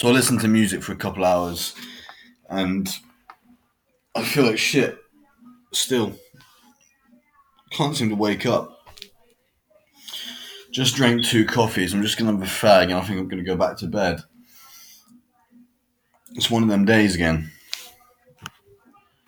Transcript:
So I listened to music for a couple hours, and I feel like shit. Still, can't seem to wake up. Just drank two coffees. I'm just gonna have a fag, and I think I'm gonna go back to bed. It's one of them days again.